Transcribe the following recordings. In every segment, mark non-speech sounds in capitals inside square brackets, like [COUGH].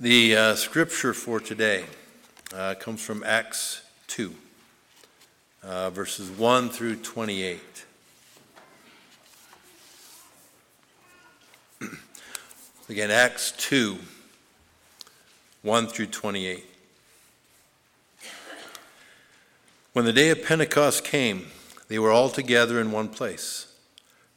The uh, scripture for today uh, comes from Acts 2, uh, verses 1 through 28. [CLEARS THROAT] Again, Acts 2, 1 through 28. When the day of Pentecost came, they were all together in one place.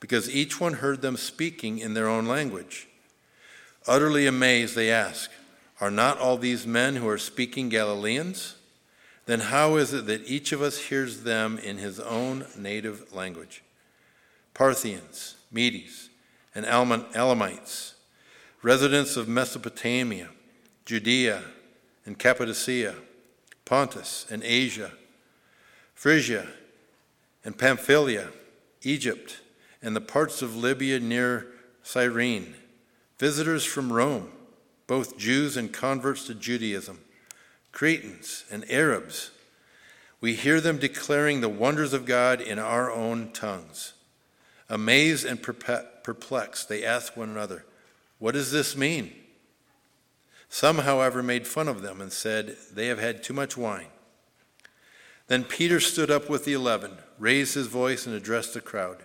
because each one heard them speaking in their own language. Utterly amazed, they asked, Are not all these men who are speaking Galileans? Then how is it that each of us hears them in his own native language? Parthians, Medes, and Elamites, residents of Mesopotamia, Judea and Cappadocia, Pontus and Asia, Phrygia and Pamphylia, Egypt, and the parts of Libya near Cyrene, visitors from Rome, both Jews and converts to Judaism, Cretans and Arabs. We hear them declaring the wonders of God in our own tongues. Amazed and perplexed, they ask one another, What does this mean? Some, however, made fun of them and said, They have had too much wine. Then Peter stood up with the eleven, raised his voice, and addressed the crowd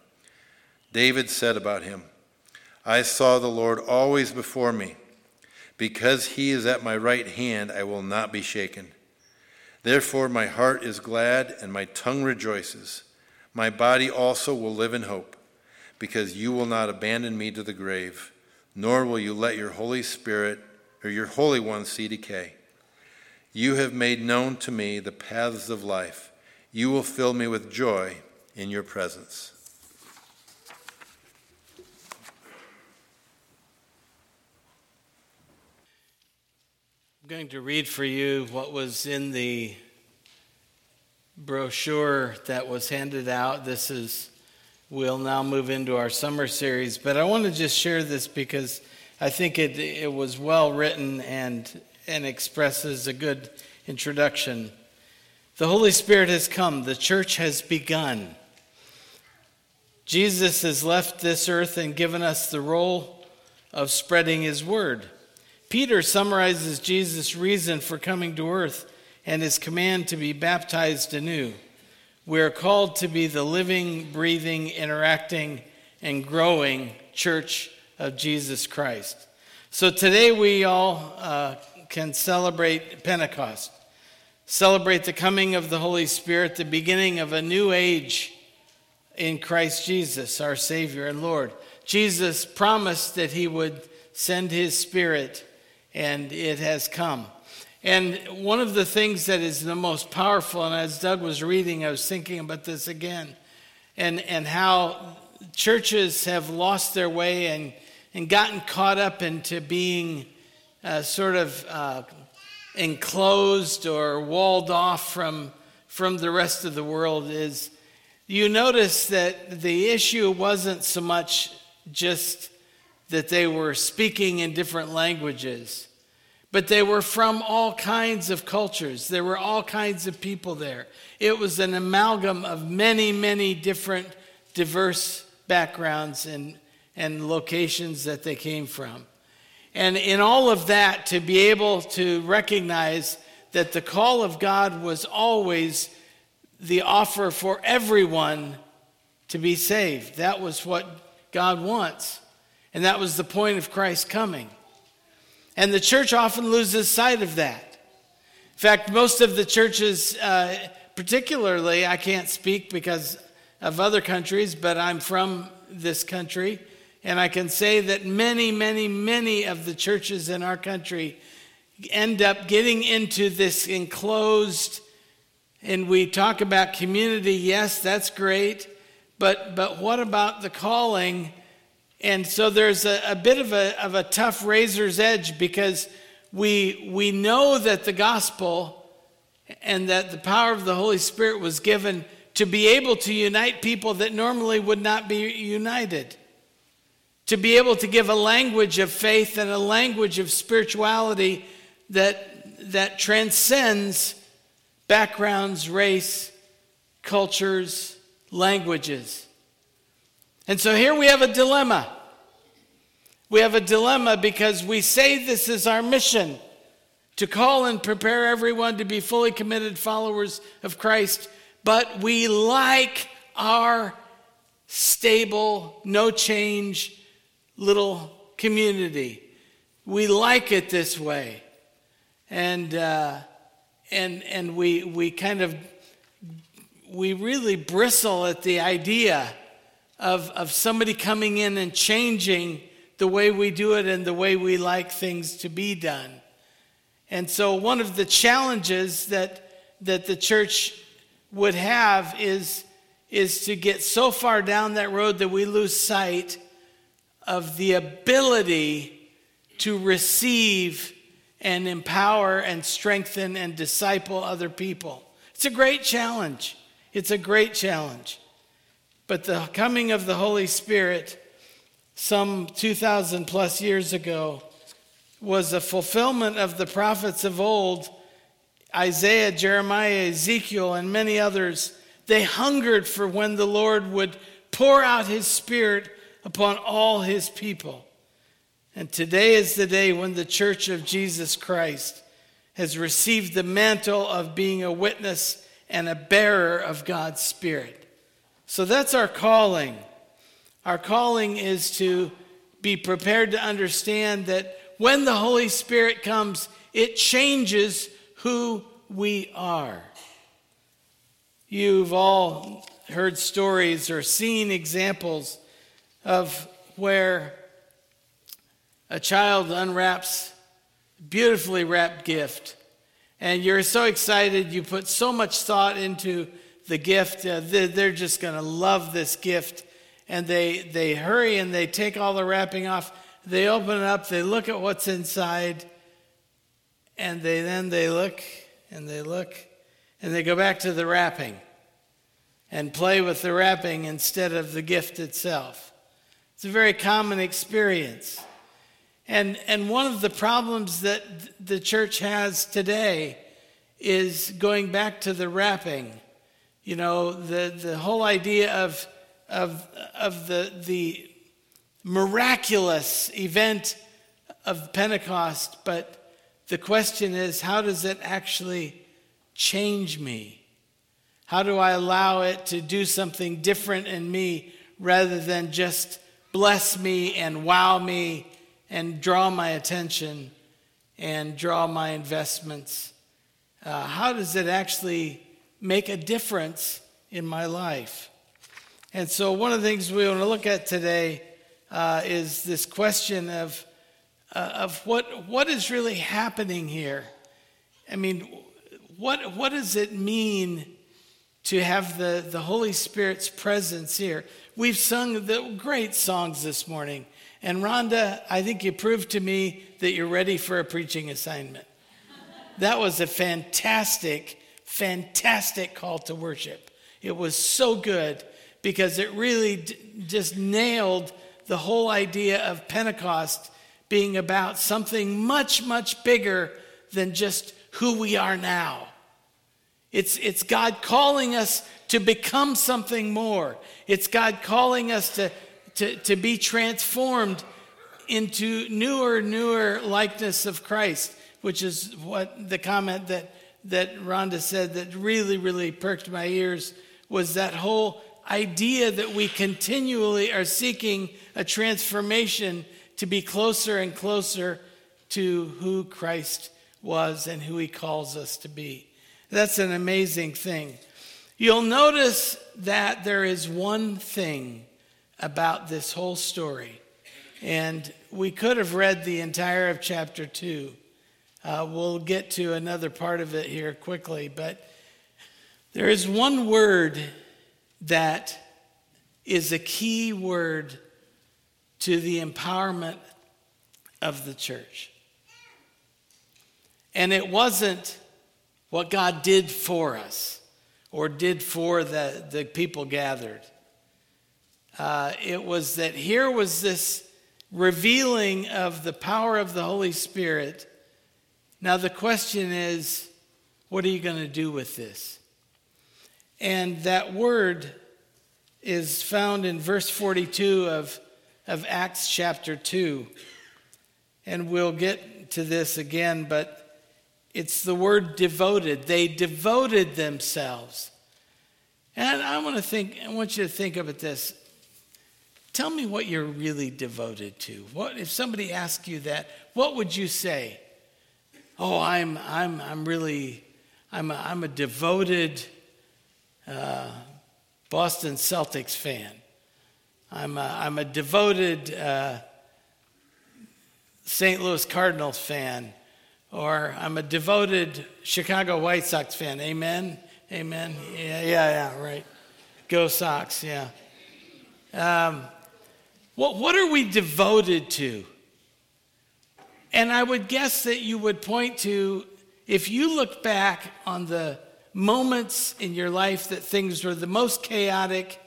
David said about him, I saw the Lord always before me. Because he is at my right hand, I will not be shaken. Therefore, my heart is glad and my tongue rejoices. My body also will live in hope, because you will not abandon me to the grave, nor will you let your Holy Spirit or your Holy One see decay. You have made known to me the paths of life. You will fill me with joy in your presence. Going to read for you what was in the brochure that was handed out. This is, we'll now move into our summer series, but I want to just share this because I think it, it was well written and, and expresses a good introduction the Holy Spirit has come, the church has begun. Jesus has left this earth and given us the role of spreading his word. Peter summarizes Jesus' reason for coming to earth and his command to be baptized anew. We are called to be the living, breathing, interacting, and growing church of Jesus Christ. So today we all uh, can celebrate Pentecost celebrate the coming of the Holy Spirit, the beginning of a new age in Christ Jesus, our Savior and Lord. Jesus promised that He would send His Spirit, and it has come. And one of the things that is the most powerful, and as Doug was reading, I was thinking about this again, and, and how churches have lost their way and, and gotten caught up into being uh, sort of uh, enclosed or walled off from, from the rest of the world is you notice that the issue wasn't so much just that they were speaking in different languages, but they were from all kinds of cultures. There were all kinds of people there. It was an amalgam of many, many different diverse backgrounds and, and locations that they came from. And in all of that, to be able to recognize that the call of God was always the offer for everyone to be saved. That was what God wants. And that was the point of Christ coming. And the church often loses sight of that. In fact, most of the churches, uh, particularly, I can't speak because of other countries, but I'm from this country. And I can say that many, many, many of the churches in our country end up getting into this enclosed, and we talk about community. Yes, that's great. But, but what about the calling? And so there's a, a bit of a, of a tough razor's edge because we, we know that the gospel and that the power of the Holy Spirit was given to be able to unite people that normally would not be united to be able to give a language of faith and a language of spirituality that, that transcends backgrounds, race, cultures, languages. And so here we have a dilemma. We have a dilemma because we say this is our mission to call and prepare everyone to be fully committed followers of Christ, but we like our stable, no change, little community. We like it this way. And, uh, and, and we, we kind of, we really bristle at the idea of, of somebody coming in and changing the way we do it and the way we like things to be done. And so, one of the challenges that, that the church would have is, is to get so far down that road that we lose sight of the ability to receive and empower and strengthen and disciple other people. It's a great challenge. It's a great challenge. But the coming of the Holy Spirit some 2,000 plus years ago was a fulfillment of the prophets of old Isaiah, Jeremiah, Ezekiel, and many others. They hungered for when the Lord would pour out his Spirit upon all his people. And today is the day when the church of Jesus Christ has received the mantle of being a witness and a bearer of God's Spirit. So that's our calling. Our calling is to be prepared to understand that when the Holy Spirit comes, it changes who we are. You've all heard stories or seen examples of where a child unwraps a beautifully wrapped gift and you're so excited you put so much thought into the gift uh, they're just going to love this gift and they they hurry and they take all the wrapping off they open it up they look at what's inside and they then they look and they look and they go back to the wrapping and play with the wrapping instead of the gift itself it's a very common experience. And, and one of the problems that the church has today is going back to the wrapping. You know, the, the whole idea of, of, of the, the miraculous event of Pentecost, but the question is how does it actually change me? How do I allow it to do something different in me rather than just bless me and wow me and draw my attention and draw my investments? Uh, how does it actually make a difference in my life? And so, one of the things we want to look at today uh, is this question of, uh, of what, what is really happening here. I mean, what, what does it mean to have the, the Holy Spirit's presence here? We've sung the great songs this morning. And Rhonda, I think you proved to me that you're ready for a preaching assignment. That was a fantastic, fantastic call to worship. It was so good because it really d- just nailed the whole idea of Pentecost being about something much, much bigger than just who we are now. It's, it's God calling us to become something more. It's God calling us to, to, to be transformed into newer, newer likeness of Christ, which is what the comment that, that Rhonda said that really, really perked my ears was that whole idea that we continually are seeking a transformation to be closer and closer to who Christ was and who he calls us to be. That's an amazing thing. You'll notice that there is one thing about this whole story, and we could have read the entire of chapter 2. Uh, we'll get to another part of it here quickly, but there is one word that is a key word to the empowerment of the church. And it wasn't what God did for us or did for the, the people gathered. Uh, it was that here was this revealing of the power of the Holy Spirit. Now, the question is, what are you going to do with this? And that word is found in verse 42 of, of Acts chapter 2. And we'll get to this again, but it's the word devoted. They devoted themselves. And I want to think, I want you to think of it this. Tell me what you're really devoted to. What if somebody asked you that, what would you say? Oh, I'm I'm I'm really I'm a, I'm a devoted uh, Boston Celtics fan. I'm a, I'm a devoted uh, St. Louis Cardinals fan, or I'm a devoted Chicago White Sox fan. Amen? Amen? Yeah, yeah, yeah, right. Go Sox, yeah. Um, what, what are we devoted to? And I would guess that you would point to, if you look back on the moments in your life that things were the most chaotic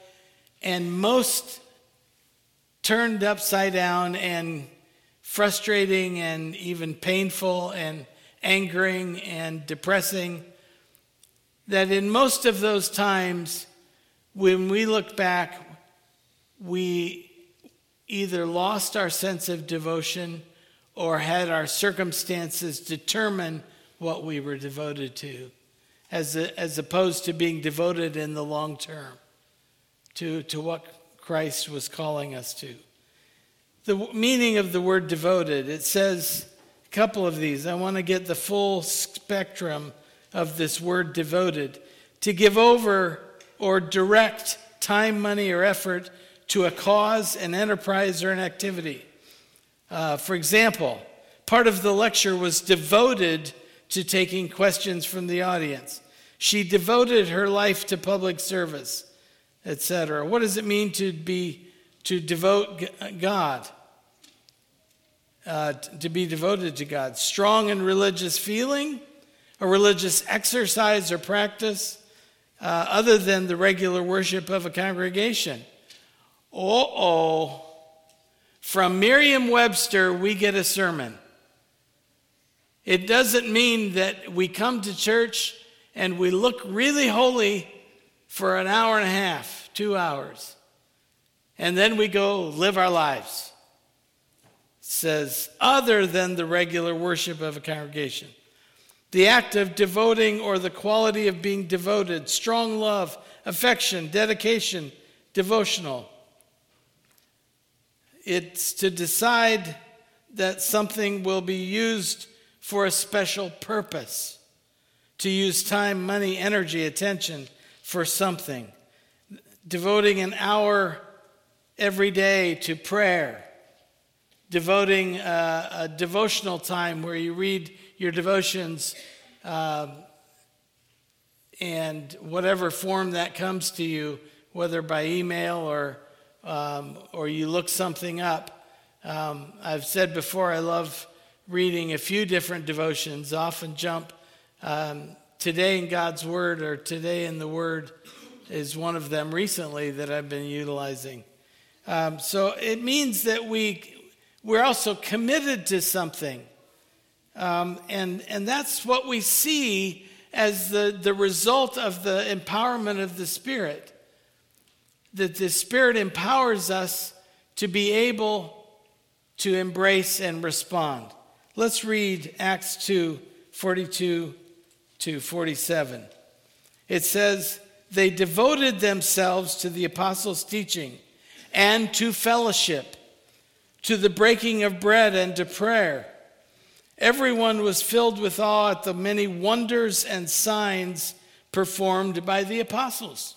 and most turned upside down and frustrating and even painful and angering and depressing, that in most of those times, when we look back, we either lost our sense of devotion or had our circumstances determine what we were devoted to as, a, as opposed to being devoted in the long term to, to what Christ was calling us to. The meaning of the word devoted, it says a couple of these. I want to get the full spectrum of this word devoted. To give over or direct time, money, or effort to a cause, an enterprise, or an activity. Uh, for example, part of the lecture was devoted to taking questions from the audience. She devoted her life to public service, etc. What does it mean to be to devote God? Uh, to be devoted to God. Strong in religious feeling, a religious exercise or practice, uh, other than the regular worship of a congregation. Oh, oh. From Merriam Webster, we get a sermon. It doesn't mean that we come to church and we look really holy for an hour and a half, two hours, and then we go live our lives. It says, other than the regular worship of a congregation. The act of devoting or the quality of being devoted, strong love, affection, dedication, devotional. It's to decide that something will be used for a special purpose to use time, money, energy, attention for something. Devoting an hour every day to prayer. Devoting a, a devotional time where you read your devotions um, and whatever form that comes to you, whether by email or, um, or you look something up. Um, I've said before, I love reading a few different devotions, often jump um, Today in God's Word or Today in the Word is one of them recently that I've been utilizing. Um, so it means that we, we're also committed to something. Um, and, and that's what we see as the, the result of the empowerment of the Spirit. That the Spirit empowers us to be able to embrace and respond. Let's read Acts 2 42 to 47. It says, They devoted themselves to the apostles' teaching and to fellowship, to the breaking of bread and to prayer. Everyone was filled with awe at the many wonders and signs performed by the apostles.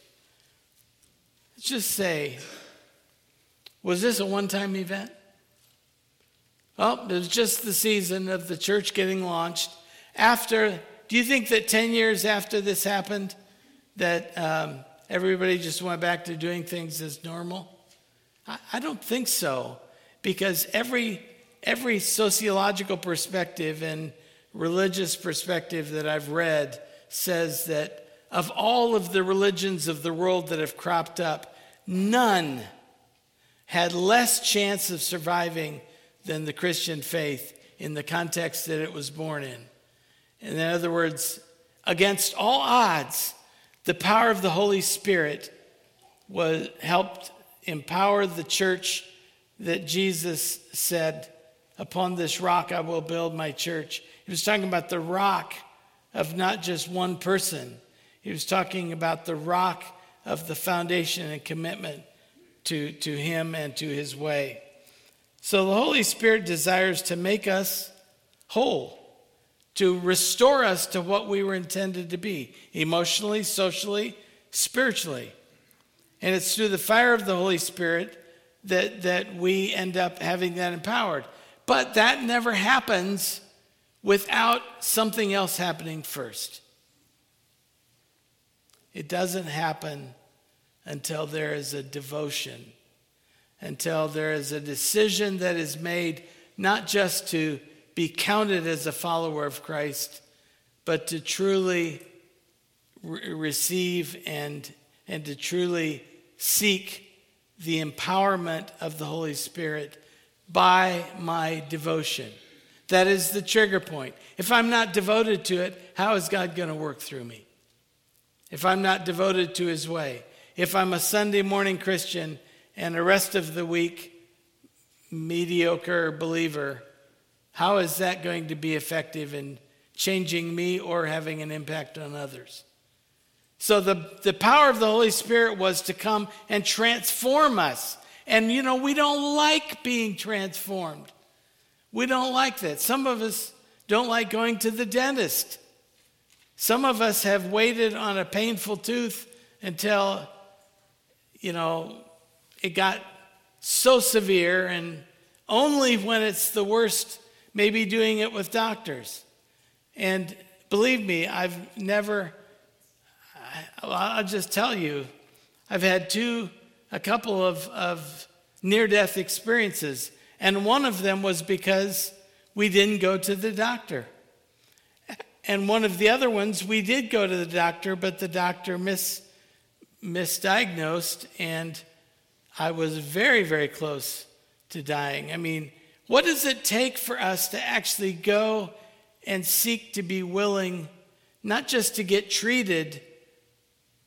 Let's just say, was this a one time event? Well, it was just the season of the church getting launched. After, do you think that 10 years after this happened, that um, everybody just went back to doing things as normal? I, I don't think so, because every, every sociological perspective and religious perspective that I've read says that of all of the religions of the world that have cropped up, none had less chance of surviving than the Christian faith in the context that it was born in. In other words, against all odds, the power of the Holy Spirit was helped empower the church that Jesus said, Upon this rock I will build my church. He was talking about the rock of not just one person, he was talking about the rock of the foundation and commitment to, to him and to his way. So the Holy Spirit desires to make us whole, to restore us to what we were intended to be emotionally, socially, spiritually. And it's through the fire of the Holy Spirit that, that we end up having that empowered. But that never happens without something else happening first. It doesn't happen until there is a devotion until there is a decision that is made not just to be counted as a follower of Christ, but to truly re- receive and, and to truly seek the empowerment of the Holy Spirit by my devotion. That is the trigger point. If I'm not devoted to it, how is God going to work through me? If I'm not devoted to his way, if I'm a Sunday morning Christian and the rest of the week mediocre believer, how is that going to be effective in changing me or having an impact on others? So, the, the power of the Holy Spirit was to come and transform us. And, you know, we don't like being transformed. We don't like that. Some of us don't like going to the dentist. Some of us have waited on a painful tooth until, you know, it got so severe, and only when it's the worst, maybe doing it with doctors. And believe me, I've never, I'll just tell you, I've had two, a couple of, of near death experiences. And one of them was because we didn't go to the doctor. And one of the other ones, we did go to the doctor, but the doctor mis, misdiagnosed and I was very, very close to dying. I mean, what does it take for us to actually go and seek to be willing, not just to get treated?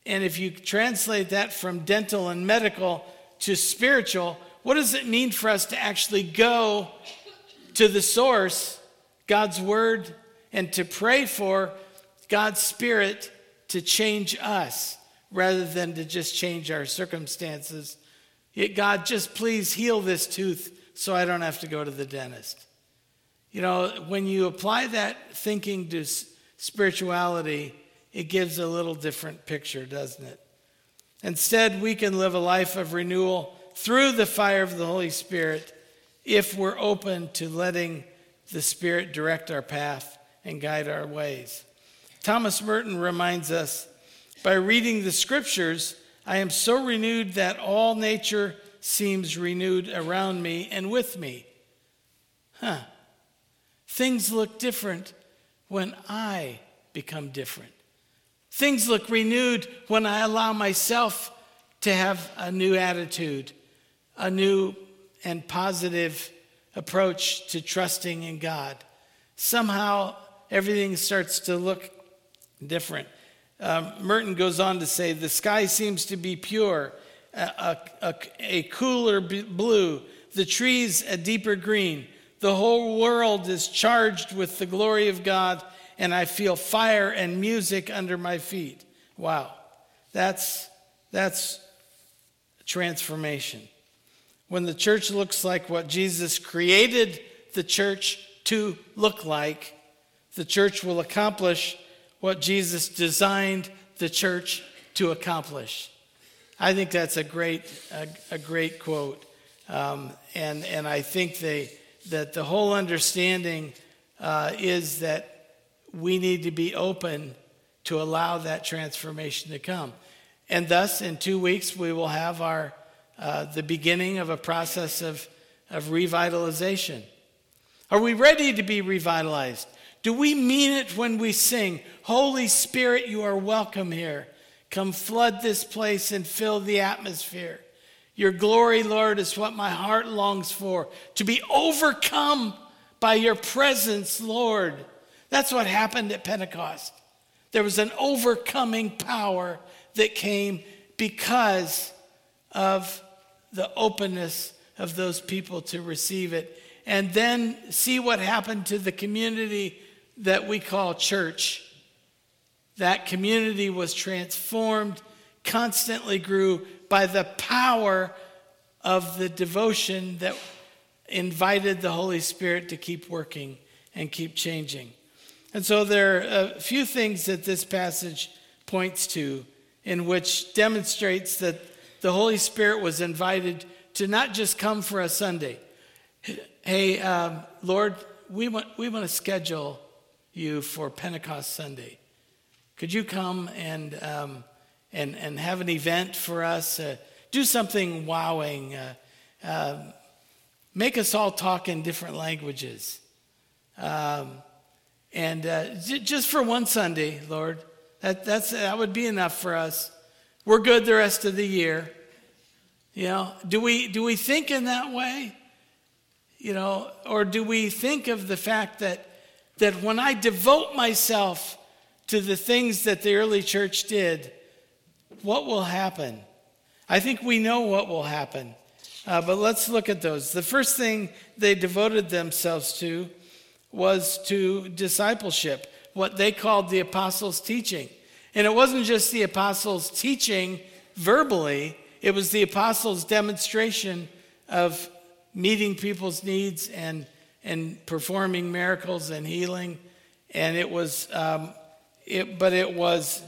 And if you translate that from dental and medical to spiritual, what does it mean for us to actually go to the source, God's word, and to pray for God's Spirit to change us rather than to just change our circumstances. Yet, God, just please heal this tooth so I don't have to go to the dentist. You know, when you apply that thinking to spirituality, it gives a little different picture, doesn't it? Instead, we can live a life of renewal through the fire of the Holy Spirit if we're open to letting the Spirit direct our path and guide our ways. Thomas Merton reminds us by reading the scriptures, I am so renewed that all nature seems renewed around me and with me. Huh. Things look different when I become different. Things look renewed when I allow myself to have a new attitude, a new and positive approach to trusting in God. Somehow everything starts to look different. Um, Merton goes on to say the sky seems to be pure, a, a, a cooler blue, the trees a deeper green. The whole world is charged with the glory of God and I feel fire and music under my feet. Wow. That's, that's transformation. When the church looks like what Jesus created the church to look like, the church will accomplish what Jesus designed the church to accomplish. I think that's a great, a, a great quote. Um, and, and I think they, that the whole understanding uh, is that we need to be open to allow that transformation to come. And thus, in two weeks, we will have our, uh, the beginning of a process of, of revitalization. Are we ready to be revitalized? Do we mean it when we sing, Holy Spirit, you are welcome here? Come flood this place and fill the atmosphere. Your glory, Lord, is what my heart longs for, to be overcome by your presence, Lord. That's what happened at Pentecost. There was an overcoming power that came because of the openness of those people to receive it. And then see what happened to the community that we call church. That community was transformed, constantly grew by the power of the devotion that invited the Holy Spirit to keep working and keep changing. And so there are a few things that this passage points to in which demonstrates that the Holy Spirit was invited to not just come for a Sunday. Hey, um, Lord, we want, we want to schedule you for Pentecost Sunday. Could you come and, um, and, and have an event for us? Uh, do something wowing. Uh, uh, make us all talk in different languages. Um, and uh, j- just for one Sunday, Lord, that, that's, that would be enough for us. We're good the rest of the year. You know, do we, do we think in that way? You know, or do we think of the fact that, that when I devote myself to the things that the early church did, what will happen? I think we know what will happen. Uh, but let's look at those. The first thing they devoted themselves to was to discipleship, what they called the apostles' teaching. And it wasn't just the apostles' teaching verbally, it was the apostles' demonstration of meeting people's needs and, and performing miracles and healing. And it was, um, it, but it was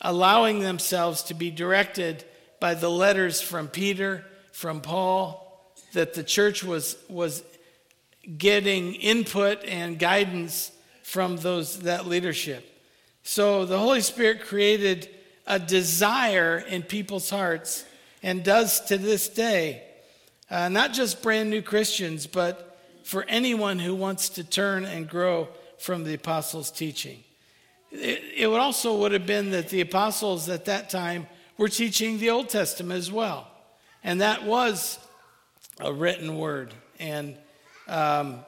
allowing themselves to be directed by the letters from Peter, from Paul, that the church was, was getting input and guidance from those that leadership. So the Holy Spirit created a desire in people's hearts and does to this day, uh, not just brand new Christians, but for anyone who wants to turn and grow from the apostles' teaching. It, it also would have been that the apostles at that time were teaching the Old Testament as well. And that was a written word. And um,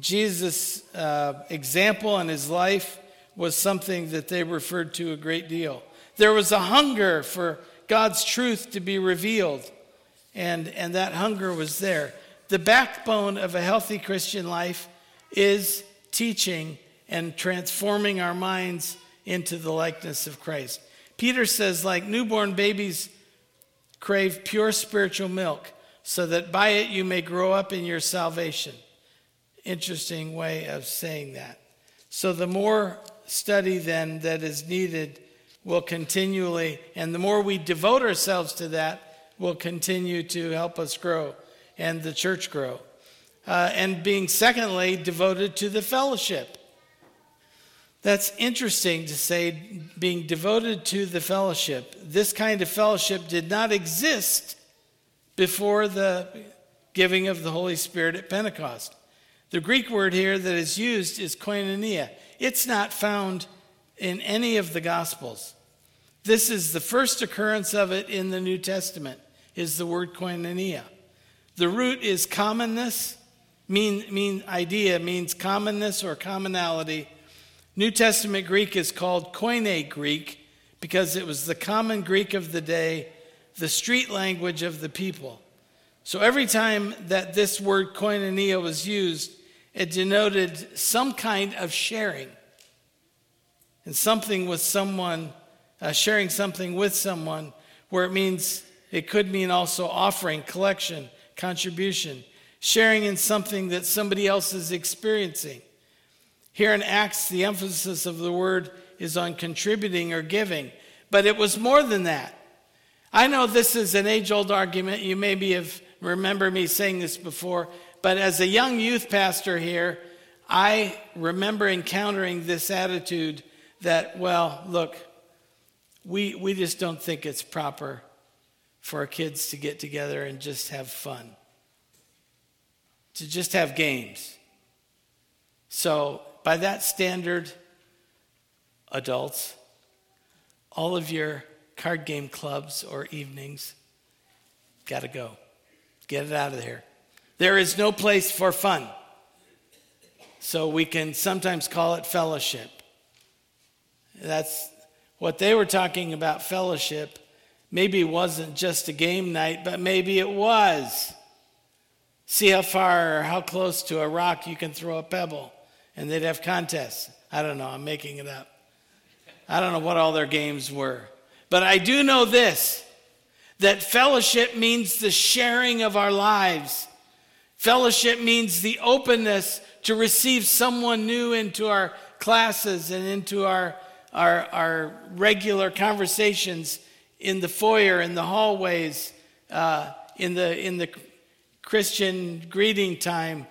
Jesus' uh, example and his life was something that they referred to a great deal. There was a hunger for God's truth to be revealed, and, and that hunger was there. The backbone of a healthy Christian life is teaching and transforming our minds into the likeness of Christ. Peter says, like newborn babies crave pure spiritual milk, so that by it you may grow up in your salvation. Interesting way of saying that. So the more study then that is needed will continually, and the more we devote ourselves to that, will continue to help us grow and the church grow. Uh, and being, secondly, devoted to the fellowship. That's interesting to say, being devoted to the fellowship. This kind of fellowship did not exist before the giving of the Holy Spirit at Pentecost. The Greek word here that is used is koinonia. It's not found in any of the Gospels. This is the first occurrence of it in the New Testament, is the word koinonia. The root is commonness, mean, mean idea means commonness or commonality. New Testament Greek is called Koine Greek because it was the common Greek of the day, the street language of the people. So every time that this word koinonia was used, it denoted some kind of sharing and something with someone, uh, sharing something with someone, where it means it could mean also offering, collection, contribution, sharing in something that somebody else is experiencing. Here in Acts, the emphasis of the word is on contributing or giving, but it was more than that. I know this is an age old argument. You maybe have remember me saying this before, but as a young youth pastor here, I remember encountering this attitude that, well, look, we, we just don't think it's proper for our kids to get together and just have fun, to just have games. So, by that standard, adults, all of your card game clubs or evenings, got to go. Get it out of there. There is no place for fun. So we can sometimes call it fellowship. That's what they were talking about fellowship. Maybe it wasn't just a game night, but maybe it was. See how far or how close to a rock you can throw a pebble. And they'd have contests. I don't know, I'm making it up. I don't know what all their games were. But I do know this that fellowship means the sharing of our lives. Fellowship means the openness to receive someone new into our classes and into our our, our regular conversations in the foyer, in the hallways, uh, in, the, in the Christian greeting time,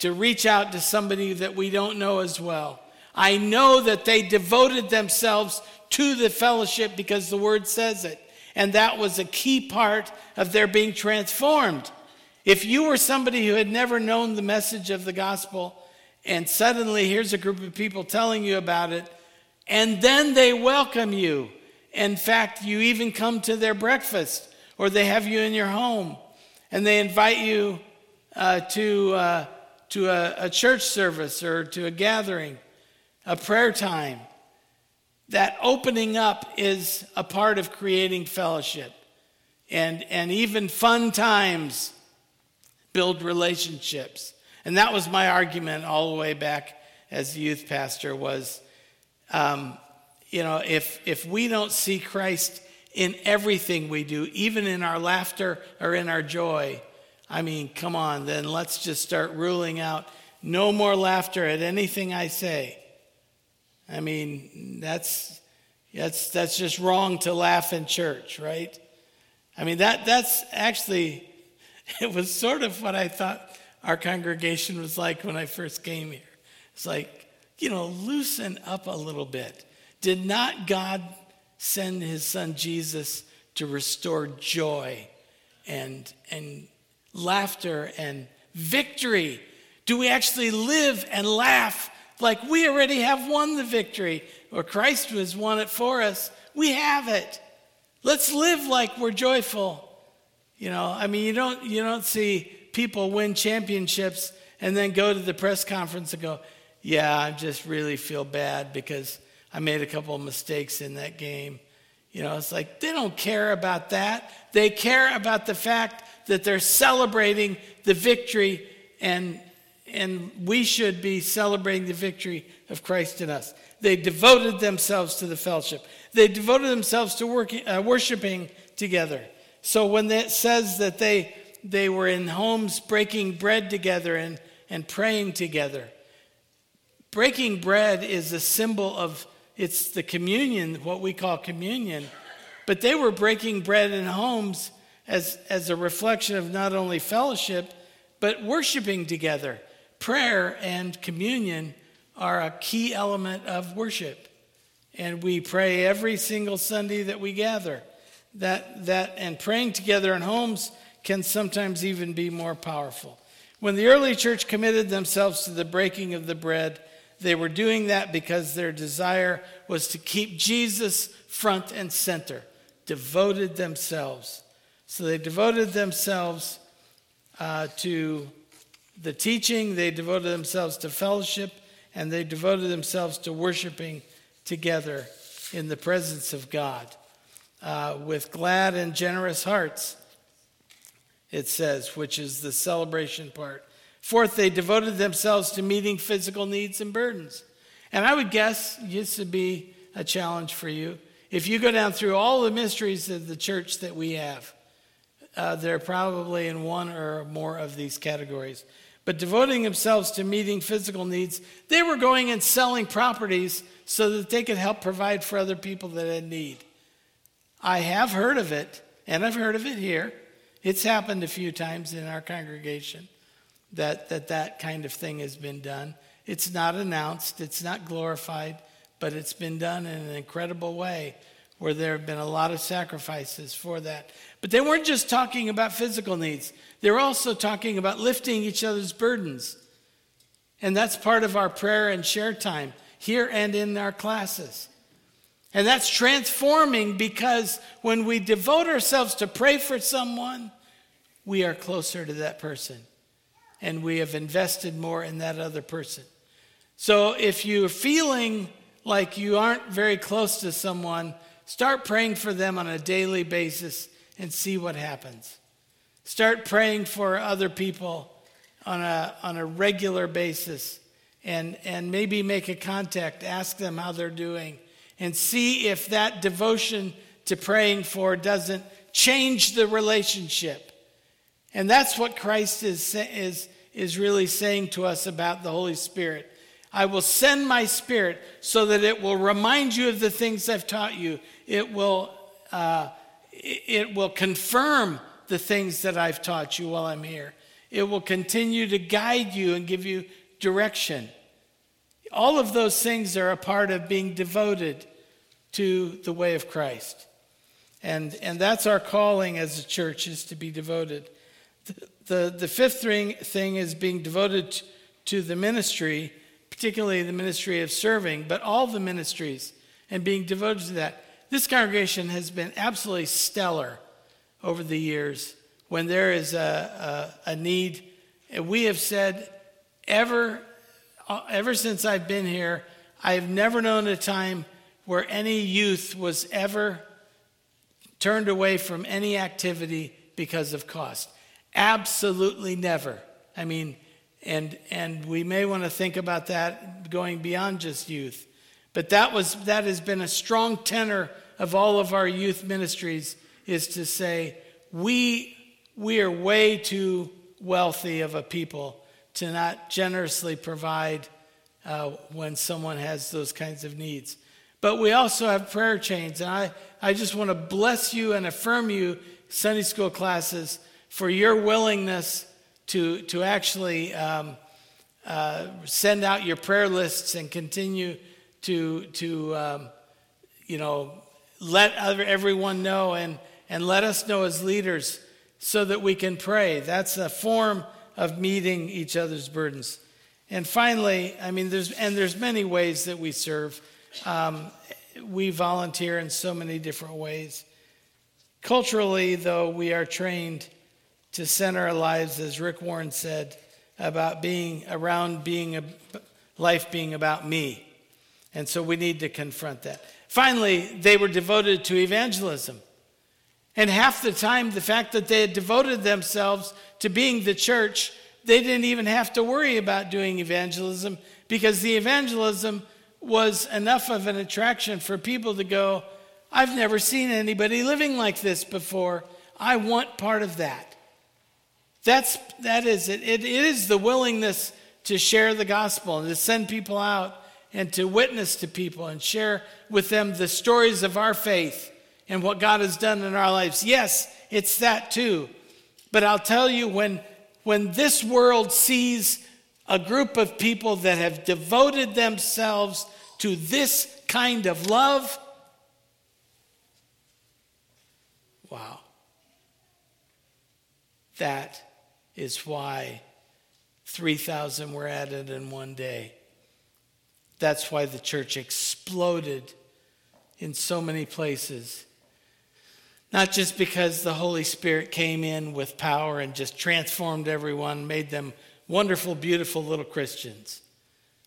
to reach out to somebody that we don't know as well. I know that they devoted themselves to the fellowship because the word says it. And that was a key part of their being transformed. If you were somebody who had never known the message of the gospel, and suddenly here's a group of people telling you about it, and then they welcome you. In fact, you even come to their breakfast or they have you in your home and they invite you uh, to, uh, to a, a church service or to a gathering, a prayer time. That opening up is a part of creating fellowship. And, and even fun times build relationships. And that was my argument all the way back as youth pastor was um, you know, if, if we don't see Christ in everything we do, even in our laughter or in our joy, I mean, come on, then let's just start ruling out no more laughter at anything I say. I mean, that's, that's, that's just wrong to laugh in church, right? I mean, that, that's actually, [LAUGHS] it was sort of what I thought our congregation was like when I first came here. It's like, you know, loosen up a little bit. Did not God send his son Jesus to restore joy and, and laughter and victory? Do we actually live and laugh like we already have won the victory or Christ has won it for us? We have it. Let's live like we're joyful. You know, I mean, you don't, you don't see people win championships and then go to the press conference and go, yeah, I just really feel bad because I made a couple of mistakes in that game. You know, it's like they don't care about that. They care about the fact that they're celebrating the victory, and, and we should be celebrating the victory of Christ in us. They devoted themselves to the fellowship. They devoted themselves to working, uh, worshiping together. So when it says that they they were in homes breaking bread together and, and praying together, breaking bread is a symbol of it's the communion, what we call communion. But they were breaking bread in homes as, as a reflection of not only fellowship, but worshiping together. Prayer and communion are a key element of worship. And we pray every single Sunday that we gather. That, that and praying together in homes can sometimes even be more powerful. When the early church committed themselves to the breaking of the bread, they were doing that because their desire was to keep Jesus front and center, devoted themselves. So they devoted themselves uh, to the teaching, they devoted themselves to fellowship, and they devoted themselves to worshiping together in the presence of God uh, with glad and generous hearts, it says, which is the celebration part. Fourth, they devoted themselves to meeting physical needs and burdens. And I would guess this would be a challenge for you. If you go down through all the mysteries of the church that we have, uh, they're probably in one or more of these categories. But devoting themselves to meeting physical needs, they were going and selling properties so that they could help provide for other people that had need. I have heard of it, and I've heard of it here. It's happened a few times in our congregation that that, that kind of thing has been done. It's not announced, it's not glorified, but it's been done in an incredible way where there have been a lot of sacrifices for that. But they weren't just talking about physical needs, they were also talking about lifting each other's burdens. And that's part of our prayer and share time here and in our classes. And that's transforming because when we devote ourselves to pray for someone, we are closer to that person and we have invested more in that other person. So if you're feeling like you aren't very close to someone, start praying for them on a daily basis and see what happens. Start praying for other people on a, on a regular basis and, and maybe make a contact, ask them how they're doing, and see if that devotion to praying for doesn't change the relationship. And that's what Christ is, is, is really saying to us about the Holy Spirit. I will send my Spirit so that it will remind you of the things I've taught you. It will, uh, it will confirm the things that I've taught you while I'm here. It will continue to guide you and give you direction. All of those things are a part of being devoted to the way of Christ. And, and that's our calling as a church is to be devoted. The, the, fifth thing, thing is being devoted to the ministry, particularly the ministry of serving, but all the ministries and being devoted to that. This congregation has been absolutely stellar over the years when there is a, a, a need. We have said, ever, uh, ever since I've been here, I have never known a time where any youth was ever turned away from any activity because of cost. Absolutely never. I mean, and and we may want to think about that going beyond just youth. But that was that has been a strong tenor of all of our youth ministries is to say we we are way too wealthy of a people to not generously provide uh, when someone has those kinds of needs. But we also have prayer chains, and I, I just want to bless you and affirm you, Sunday school classes, for your willingness to, to actually um, uh, send out your prayer lists and continue to, to um, you know, let other, everyone know and, and let us know as leaders so that we can pray. That's a form of meeting each other's burdens. And finally, I mean, there's, and there's many ways that we serve. Um, we volunteer in so many different ways. Culturally, though, we are trained to center our lives, as Rick Warren said, about being around being a life being about me. And so we need to confront that. Finally, they were devoted to evangelism. And half the time, the fact that they had devoted themselves to being the church, they didn't even have to worry about doing evangelism because the evangelism was enough of an attraction for people to go, I've never seen anybody living like this before. I want part of that. That's that is it. It, it is the willingness to share the gospel and to send people out and to witness to people and share with them the stories of our faith and what God has done in our lives. Yes, it's that too. But I'll tell you when when this world sees a group of people that have devoted themselves to this kind of love, wow. That is why 3,000 were added in one day. That's why the church exploded in so many places. Not just because the Holy Spirit came in with power and just transformed everyone, made them wonderful, beautiful little Christians,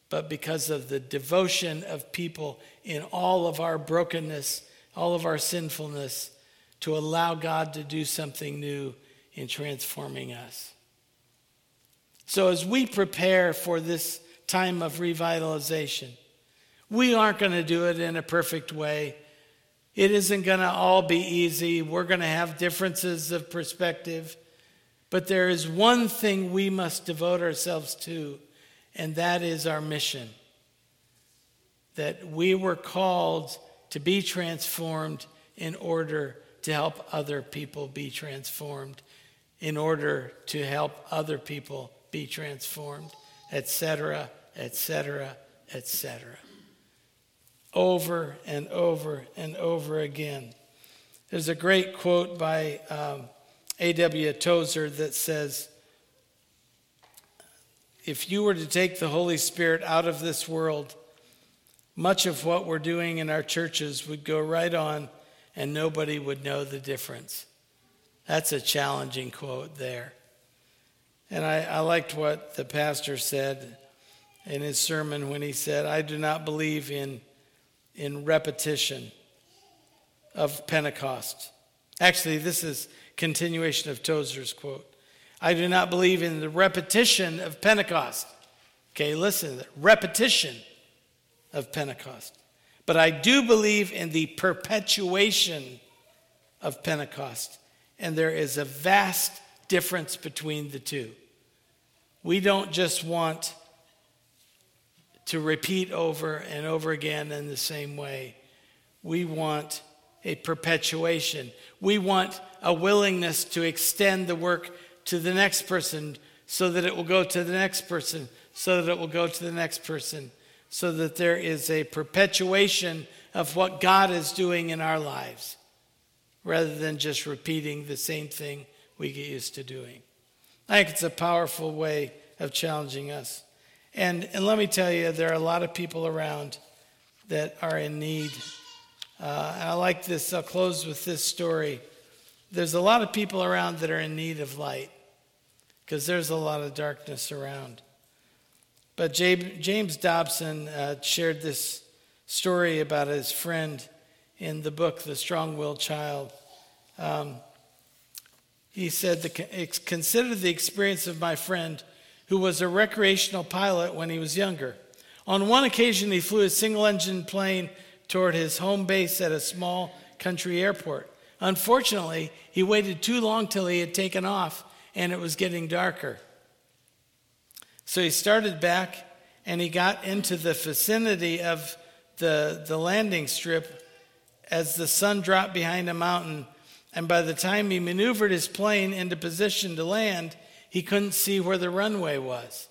but because of the devotion of people in all of our brokenness, all of our sinfulness, to allow God to do something new in transforming us. So, as we prepare for this time of revitalization, we aren't going to do it in a perfect way. It isn't going to all be easy. We're going to have differences of perspective. But there is one thing we must devote ourselves to, and that is our mission. That we were called to be transformed in order to help other people be transformed, in order to help other people be transformed, etc., etc., etc. Over and over and over again. There's a great quote by um, A.W. Tozer that says, If you were to take the Holy Spirit out of this world, much of what we're doing in our churches would go right on and nobody would know the difference. That's a challenging quote there. And I, I, liked what the pastor said in his sermon when he said, I do not believe in, in repetition of Pentecost. Actually, this is continuation of Tozer's quote. I do not believe in the repetition of Pentecost. Okay, listen, repetition of Pentecost. But I do believe in the perpetuation of Pentecost. And there is a vast difference between the two. We don't just want to repeat over and over again in the same way. We want a perpetuation. We want a willingness to extend the work to the next person so that it will go to the next person, so that it will go to the next person, so that there is a perpetuation of what God is doing in our lives rather than just repeating the same thing we get used to doing. I think it's a powerful way of challenging us. And, and let me tell you, there are a lot of people around that are in need uh, I like this. I'll close with this story. There's a lot of people around that are in need of light because there's a lot of darkness around. But James Dobson uh, shared this story about his friend in the book, The Strong Willed Child. Um, he said, Consider the experience of my friend who was a recreational pilot when he was younger. On one occasion, he flew a single engine plane toward his home base at a small country airport. Unfortunately, he waited too long till he had taken off and it was getting darker. So he started back and he got into the vicinity of the, the landing strip as the sun dropped behind a mountain. And by the time he maneuvered his plane into position to land, he couldn't see where the runway was.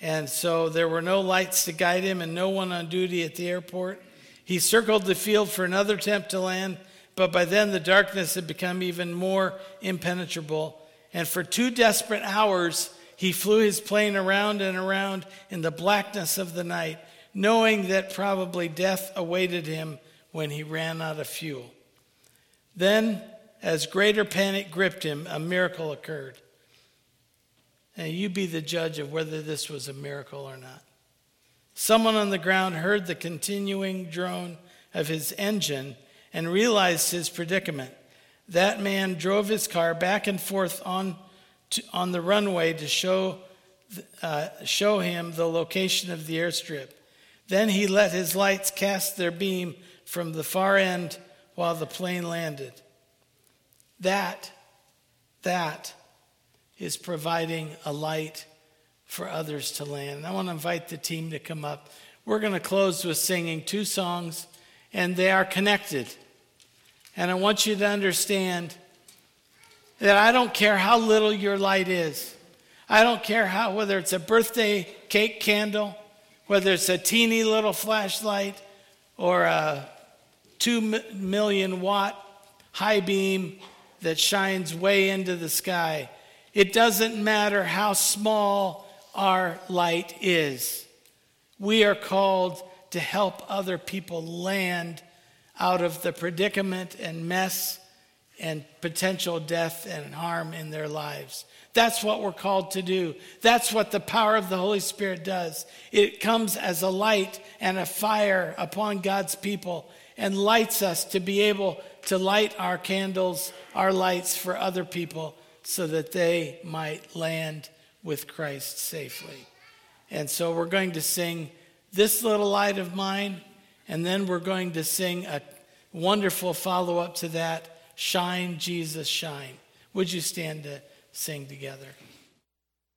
And so there were no lights to guide him and no one on duty at the airport. He circled the field for another attempt to land, but by then the darkness had become even more impenetrable. And for two desperate hours, he flew his plane around and around in the blackness of the night, knowing that probably death awaited him when he ran out of fuel. Then, as greater panic gripped him, a miracle occurred. And you be the judge of whether this was a miracle or not. Someone on the ground heard the continuing drone of his engine and realized his predicament. That man drove his car back and forth on, to, on the runway to show uh, show him the location of the airstrip. Then he let his lights cast their beam from the far end while the plane landed. That, that is providing a light for others to land. I want to invite the team to come up. We're going to close with singing two songs, and they are connected. And I want you to understand that I don't care how little your light is. I don't care how, whether it's a birthday cake candle, whether it's a teeny little flashlight, or a two million watt high beam that shines way into the sky. It doesn't matter how small our light is. We are called to help other people land out of the predicament and mess and potential death and harm in their lives. That's what we're called to do. That's what the power of the Holy Spirit does. It comes as a light and a fire upon God's people and lights us to be able to light our candles, our lights for other people so that they might land with Christ safely. And so we're going to sing This Little Light of Mine, and then we're going to sing a wonderful follow up to that Shine, Jesus, Shine. Would you stand to sing together?